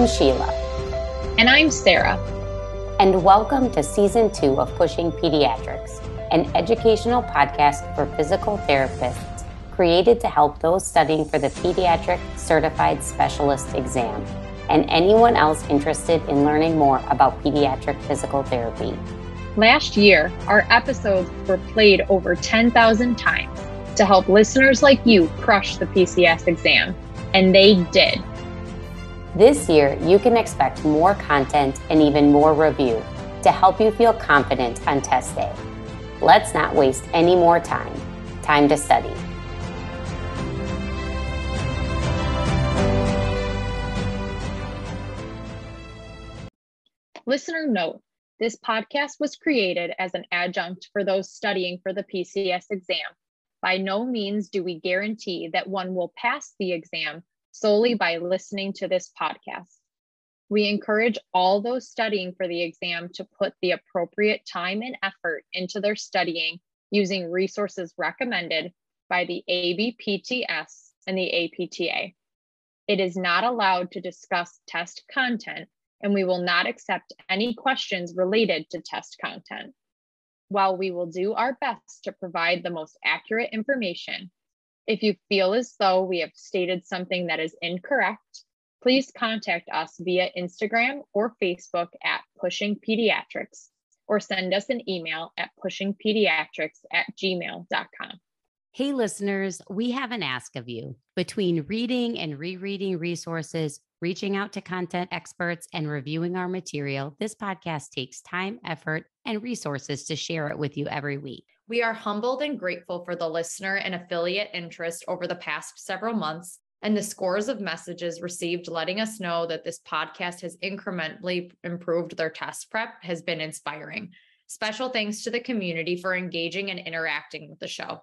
I'm Sheila. And I'm Sarah. And welcome to season two of Pushing Pediatrics, an educational podcast for physical therapists created to help those studying for the Pediatric Certified Specialist exam and anyone else interested in learning more about pediatric physical therapy. Last year, our episodes were played over 10,000 times to help listeners like you crush the PCS exam, and they did. This year, you can expect more content and even more review to help you feel confident on test day. Let's not waste any more time. Time to study. Listener note this podcast was created as an adjunct for those studying for the PCS exam. By no means do we guarantee that one will pass the exam solely by listening to this podcast. We encourage all those studying for the exam to put the appropriate time and effort into their studying using resources recommended by the ABPTS and the APTA. It is not allowed to discuss test content, and we will not accept any questions related to test content. While we will do our best to provide the most accurate information, if you feel as though we have stated something that is incorrect, please contact us via Instagram or Facebook at Pushing Pediatrics or send us an email at pushingpediatrics at gmail.com. Hey, listeners, we have an ask of you. Between reading and rereading resources, reaching out to content experts, and reviewing our material, this podcast takes time, effort, and resources to share it with you every week. We are humbled and grateful for the listener and affiliate interest over the past several months and the scores of messages received letting us know that this podcast has incrementally improved their test prep has been inspiring. Special thanks to the community for engaging and interacting with the show.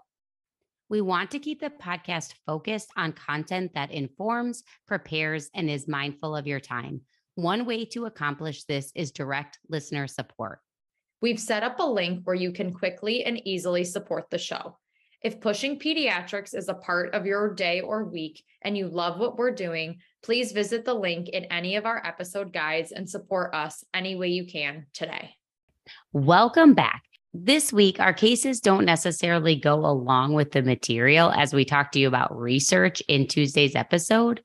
We want to keep the podcast focused on content that informs, prepares, and is mindful of your time. One way to accomplish this is direct listener support. We've set up a link where you can quickly and easily support the show. If pushing pediatrics is a part of your day or week and you love what we're doing, please visit the link in any of our episode guides and support us any way you can today. Welcome back. This week, our cases don't necessarily go along with the material as we talked to you about research in Tuesday's episode.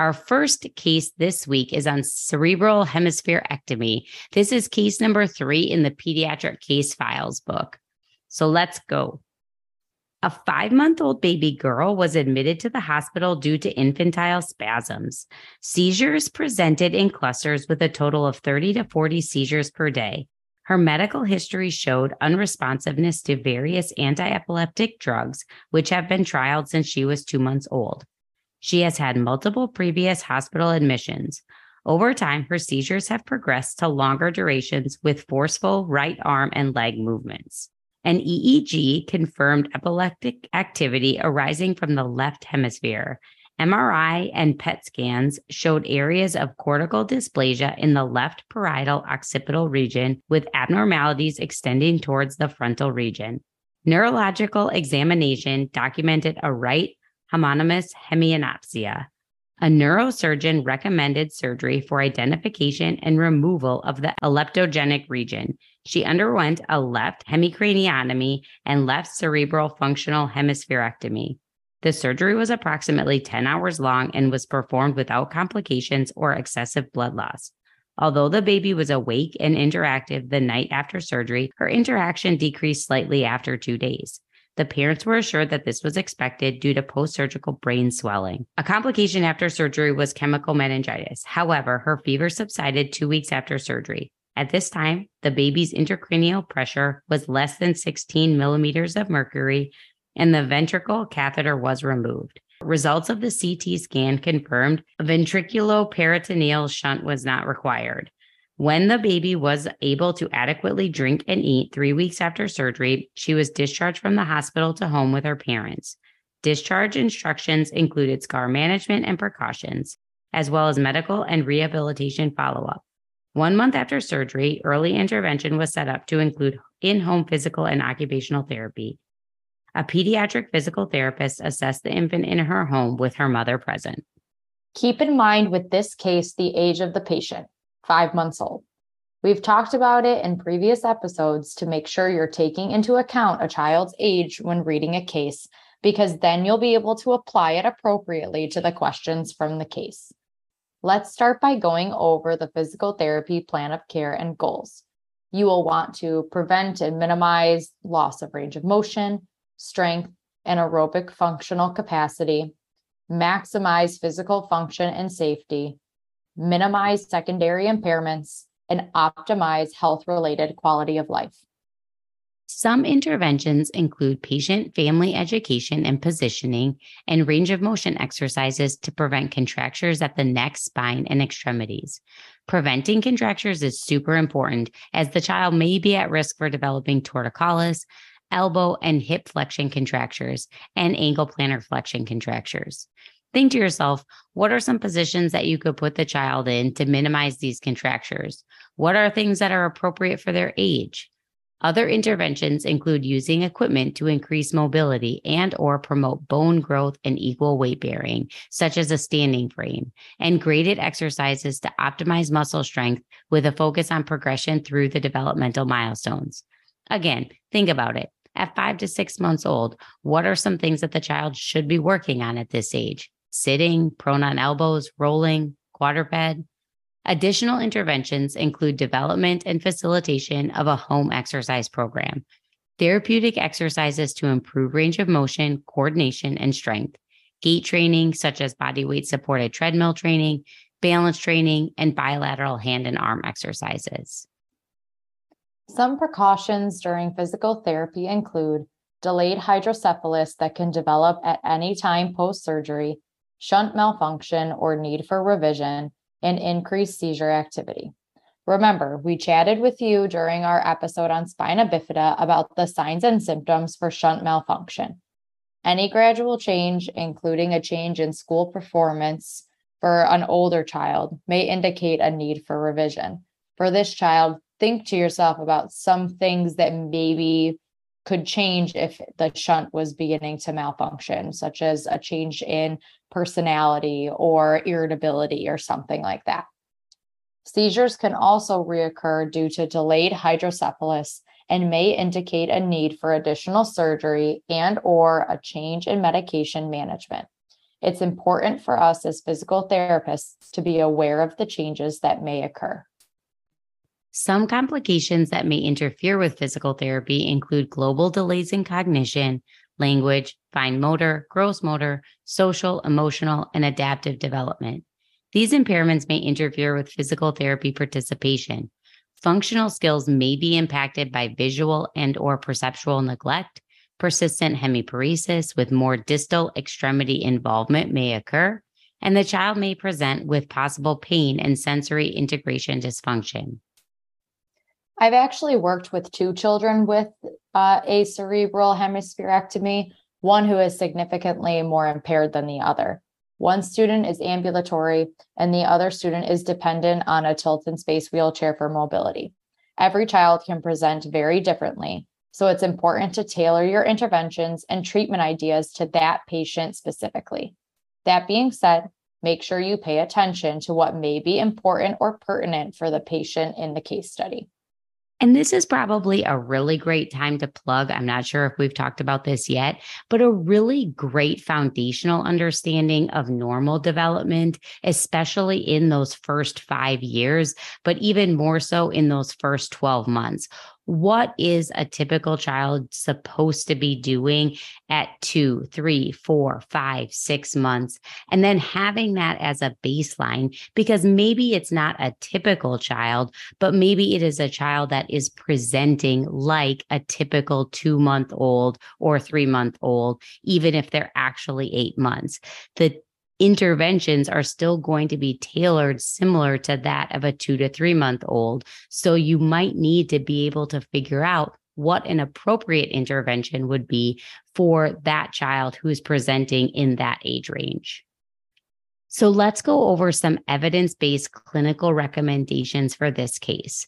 Our first case this week is on cerebral hemispherectomy. This is case number three in the pediatric case files book. So let's go. A five month old baby girl was admitted to the hospital due to infantile spasms. Seizures presented in clusters with a total of 30 to 40 seizures per day. Her medical history showed unresponsiveness to various anti epileptic drugs, which have been trialed since she was two months old. She has had multiple previous hospital admissions. Over time, her seizures have progressed to longer durations with forceful right arm and leg movements. An EEG confirmed epileptic activity arising from the left hemisphere. MRI and PET scans showed areas of cortical dysplasia in the left parietal occipital region with abnormalities extending towards the frontal region. Neurological examination documented a right homonymous hemianopsia. A neurosurgeon recommended surgery for identification and removal of the epileptogenic region. She underwent a left hemicraniotomy and left cerebral functional hemispherectomy. The surgery was approximately 10 hours long and was performed without complications or excessive blood loss. Although the baby was awake and interactive the night after surgery, her interaction decreased slightly after two days. The parents were assured that this was expected due to post surgical brain swelling. A complication after surgery was chemical meningitis. However, her fever subsided two weeks after surgery. At this time, the baby's intracranial pressure was less than 16 millimeters of mercury, and the ventricle catheter was removed. Results of the CT scan confirmed a ventriculoperitoneal shunt was not required. When the baby was able to adequately drink and eat three weeks after surgery, she was discharged from the hospital to home with her parents. Discharge instructions included scar management and precautions, as well as medical and rehabilitation follow up. One month after surgery, early intervention was set up to include in home physical and occupational therapy. A pediatric physical therapist assessed the infant in her home with her mother present. Keep in mind with this case the age of the patient, five months old. We've talked about it in previous episodes to make sure you're taking into account a child's age when reading a case, because then you'll be able to apply it appropriately to the questions from the case. Let's start by going over the physical therapy plan of care and goals. You will want to prevent and minimize loss of range of motion, strength, and aerobic functional capacity, maximize physical function and safety, minimize secondary impairments, and optimize health related quality of life. Some interventions include patient family education and positioning and range of motion exercises to prevent contractures at the neck, spine, and extremities. Preventing contractures is super important as the child may be at risk for developing torticollis, elbow and hip flexion contractures, and ankle plantar flexion contractures. Think to yourself, what are some positions that you could put the child in to minimize these contractures? What are things that are appropriate for their age? Other interventions include using equipment to increase mobility and or promote bone growth and equal weight bearing, such as a standing frame, and graded exercises to optimize muscle strength with a focus on progression through the developmental milestones. Again, think about it at five to six months old, what are some things that the child should be working on at this age? Sitting, prone on elbows, rolling, quadruped. Additional interventions include development and facilitation of a home exercise program, therapeutic exercises to improve range of motion, coordination, and strength, gait training, such as body weight supported treadmill training, balance training, and bilateral hand and arm exercises. Some precautions during physical therapy include delayed hydrocephalus that can develop at any time post surgery, shunt malfunction or need for revision, and increased seizure activity. Remember, we chatted with you during our episode on spina bifida about the signs and symptoms for shunt malfunction. Any gradual change, including a change in school performance for an older child, may indicate a need for revision. For this child, think to yourself about some things that maybe could change if the shunt was beginning to malfunction, such as a change in personality or irritability or something like that. Seizures can also reoccur due to delayed hydrocephalus and may indicate a need for additional surgery and or a change in medication management. It's important for us as physical therapists to be aware of the changes that may occur. Some complications that may interfere with physical therapy include global delays in cognition, language, fine motor, gross motor, social, emotional, and adaptive development. These impairments may interfere with physical therapy participation. Functional skills may be impacted by visual and or perceptual neglect. Persistent hemiparesis with more distal extremity involvement may occur, and the child may present with possible pain and sensory integration dysfunction. I've actually worked with two children with uh, a cerebral hemispherectomy, one who is significantly more impaired than the other. One student is ambulatory, and the other student is dependent on a tilt and space wheelchair for mobility. Every child can present very differently, so it's important to tailor your interventions and treatment ideas to that patient specifically. That being said, make sure you pay attention to what may be important or pertinent for the patient in the case study. And this is probably a really great time to plug. I'm not sure if we've talked about this yet, but a really great foundational understanding of normal development, especially in those first five years, but even more so in those first 12 months what is a typical child supposed to be doing at two, three, four, five, six months? And then having that as a baseline, because maybe it's not a typical child, but maybe it is a child that is presenting like a typical two month old or three month old, even if they're actually eight months. The interventions are still going to be tailored similar to that of a two to three month old. So you might need to be able to figure out what an appropriate intervention would be for that child who is presenting in that age range. So let's go over some evidence based clinical recommendations for this case.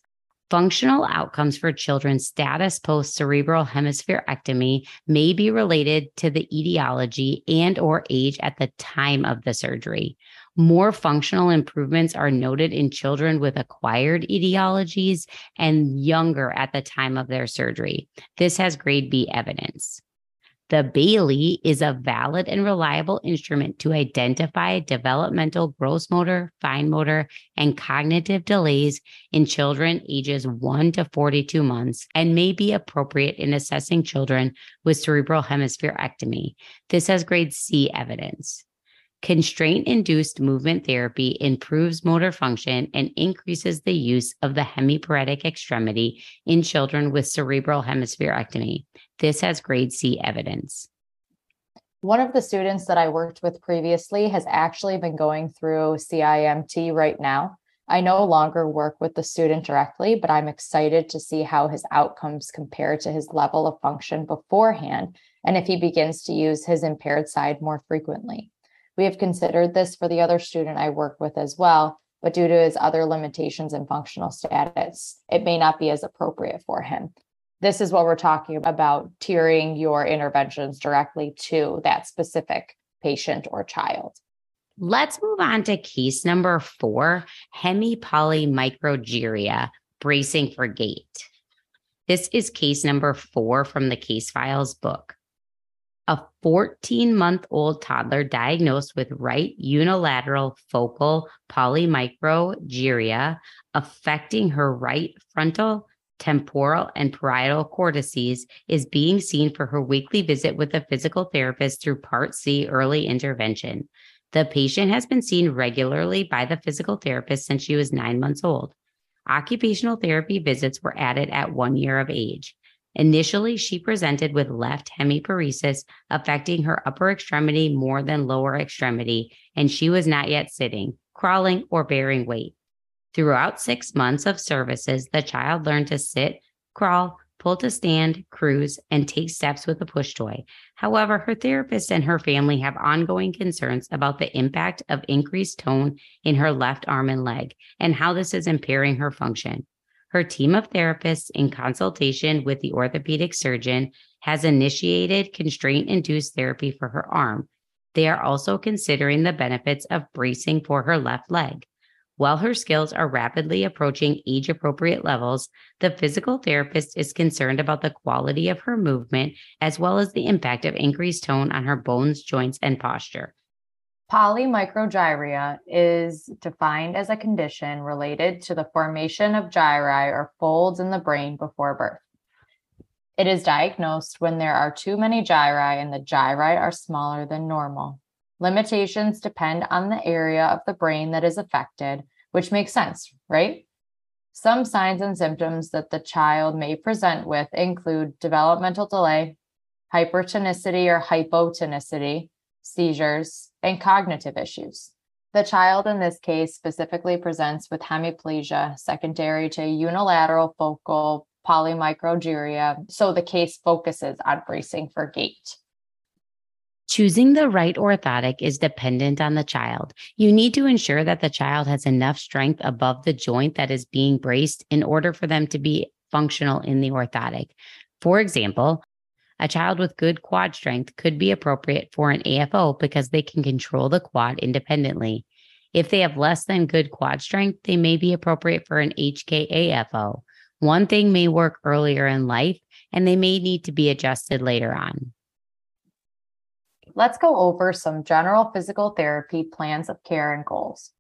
Functional outcomes for children's status post cerebral hemispherectomy may be related to the etiology and or age at the time of the surgery. More functional improvements are noted in children with acquired etiologies and younger at the time of their surgery. This has grade B evidence. The Bayley is a valid and reliable instrument to identify developmental gross motor, fine motor, and cognitive delays in children ages 1 to 42 months and may be appropriate in assessing children with cerebral hemispherectomy. This has grade C evidence. Constraint induced movement therapy improves motor function and increases the use of the hemiparetic extremity in children with cerebral hemispherectomy. This has grade C evidence. One of the students that I worked with previously has actually been going through CIMT right now. I no longer work with the student directly, but I'm excited to see how his outcomes compare to his level of function beforehand and if he begins to use his impaired side more frequently. We have considered this for the other student I work with as well, but due to his other limitations and functional status, it may not be as appropriate for him. This is what we're talking about tiering your interventions directly to that specific patient or child. Let's move on to case number four hemipolymicrogyria, bracing for gait. This is case number four from the case files book a 14 month old toddler diagnosed with right unilateral focal polymicrogyria affecting her right frontal, temporal, and parietal cortices is being seen for her weekly visit with a physical therapist through Part C early intervention. The patient has been seen regularly by the physical therapist since she was nine months old. Occupational therapy visits were added at one year of age. Initially, she presented with left hemiparesis affecting her upper extremity more than lower extremity, and she was not yet sitting, crawling, or bearing weight. Throughout six months of services, the child learned to sit, crawl, pull to stand, cruise, and take steps with a push toy. However, her therapist and her family have ongoing concerns about the impact of increased tone in her left arm and leg and how this is impairing her function. Her team of therapists, in consultation with the orthopedic surgeon, has initiated constraint induced therapy for her arm. They are also considering the benefits of bracing for her left leg. While her skills are rapidly approaching age appropriate levels, the physical therapist is concerned about the quality of her movement as well as the impact of increased tone on her bones, joints, and posture. Polymicrogyria is defined as a condition related to the formation of gyri or folds in the brain before birth. It is diagnosed when there are too many gyri and the gyri are smaller than normal. Limitations depend on the area of the brain that is affected, which makes sense, right? Some signs and symptoms that the child may present with include developmental delay, hypertonicity or hypotonicity, seizures, and cognitive issues. The child in this case specifically presents with hemiplegia secondary to unilateral focal polymicrogyria, so the case focuses on bracing for gait. Choosing the right orthotic is dependent on the child. You need to ensure that the child has enough strength above the joint that is being braced in order for them to be functional in the orthotic. For example, a child with good quad strength could be appropriate for an AFO because they can control the quad independently. If they have less than good quad strength, they may be appropriate for an HKAFO. One thing may work earlier in life, and they may need to be adjusted later on. Let's go over some general physical therapy plans of care and goals.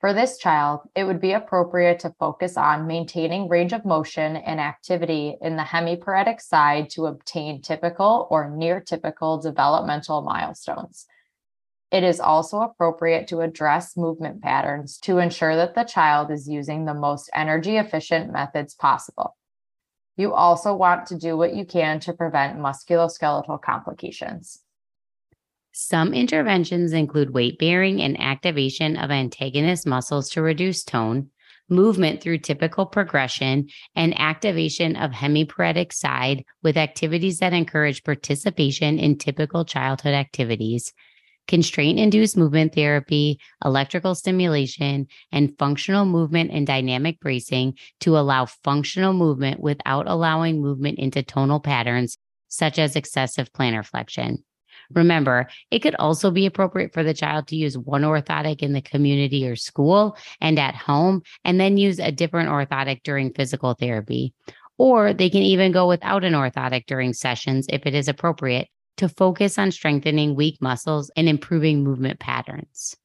For this child, it would be appropriate to focus on maintaining range of motion and activity in the hemiparetic side to obtain typical or near typical developmental milestones. It is also appropriate to address movement patterns to ensure that the child is using the most energy efficient methods possible. You also want to do what you can to prevent musculoskeletal complications. Some interventions include weight bearing and activation of antagonist muscles to reduce tone, movement through typical progression, and activation of hemiparetic side with activities that encourage participation in typical childhood activities, constraint induced movement therapy, electrical stimulation, and functional movement and dynamic bracing to allow functional movement without allowing movement into tonal patterns such as excessive plantar flexion. Remember, it could also be appropriate for the child to use one orthotic in the community or school and at home, and then use a different orthotic during physical therapy. Or they can even go without an orthotic during sessions if it is appropriate to focus on strengthening weak muscles and improving movement patterns.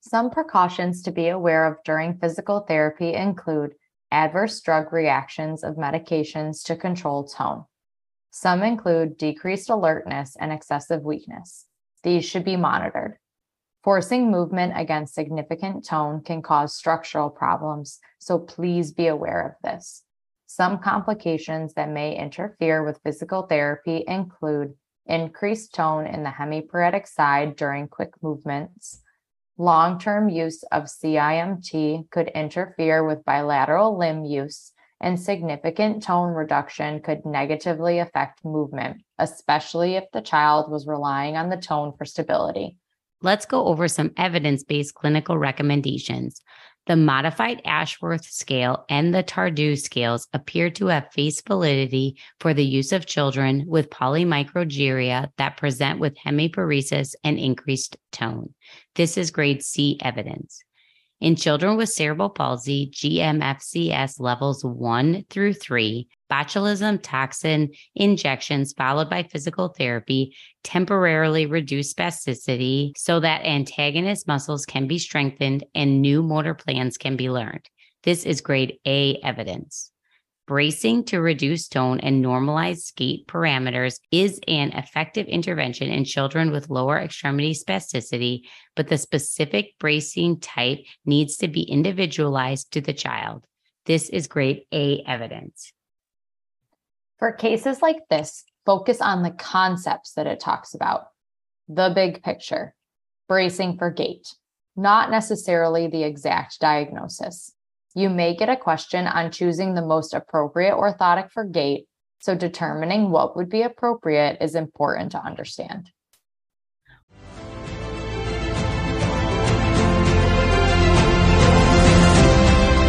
Some precautions to be aware of during physical therapy include adverse drug reactions of medications to control tone. Some include decreased alertness and excessive weakness. These should be monitored. Forcing movement against significant tone can cause structural problems, so please be aware of this. Some complications that may interfere with physical therapy include increased tone in the hemiparetic side during quick movements. Long term use of CIMT could interfere with bilateral limb use, and significant tone reduction could negatively affect movement, especially if the child was relying on the tone for stability. Let's go over some evidence based clinical recommendations. The modified Ashworth scale and the Tardieu scales appear to have face validity for the use of children with polymicrogyria that present with hemiparesis and increased tone. This is grade C evidence. In children with cerebral palsy, GMFCS levels one through three, botulism toxin injections followed by physical therapy temporarily reduce spasticity so that antagonist muscles can be strengthened and new motor plans can be learned. This is grade A evidence. Bracing to reduce tone and normalize gait parameters is an effective intervention in children with lower extremity spasticity, but the specific bracing type needs to be individualized to the child. This is grade A evidence. For cases like this, focus on the concepts that it talks about, the big picture, bracing for gait, not necessarily the exact diagnosis. You may get a question on choosing the most appropriate orthotic for gait, so determining what would be appropriate is important to understand.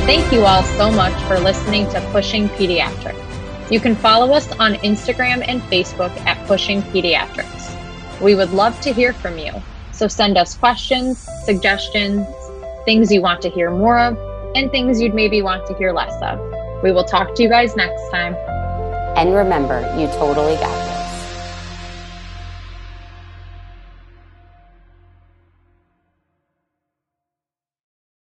Thank you all so much for listening to Pushing Pediatrics. You can follow us on Instagram and Facebook at Pushing Pediatrics. We would love to hear from you, so send us questions, suggestions, things you want to hear more of, and things you'd maybe want to hear less of. We will talk to you guys next time. And remember, you totally got this.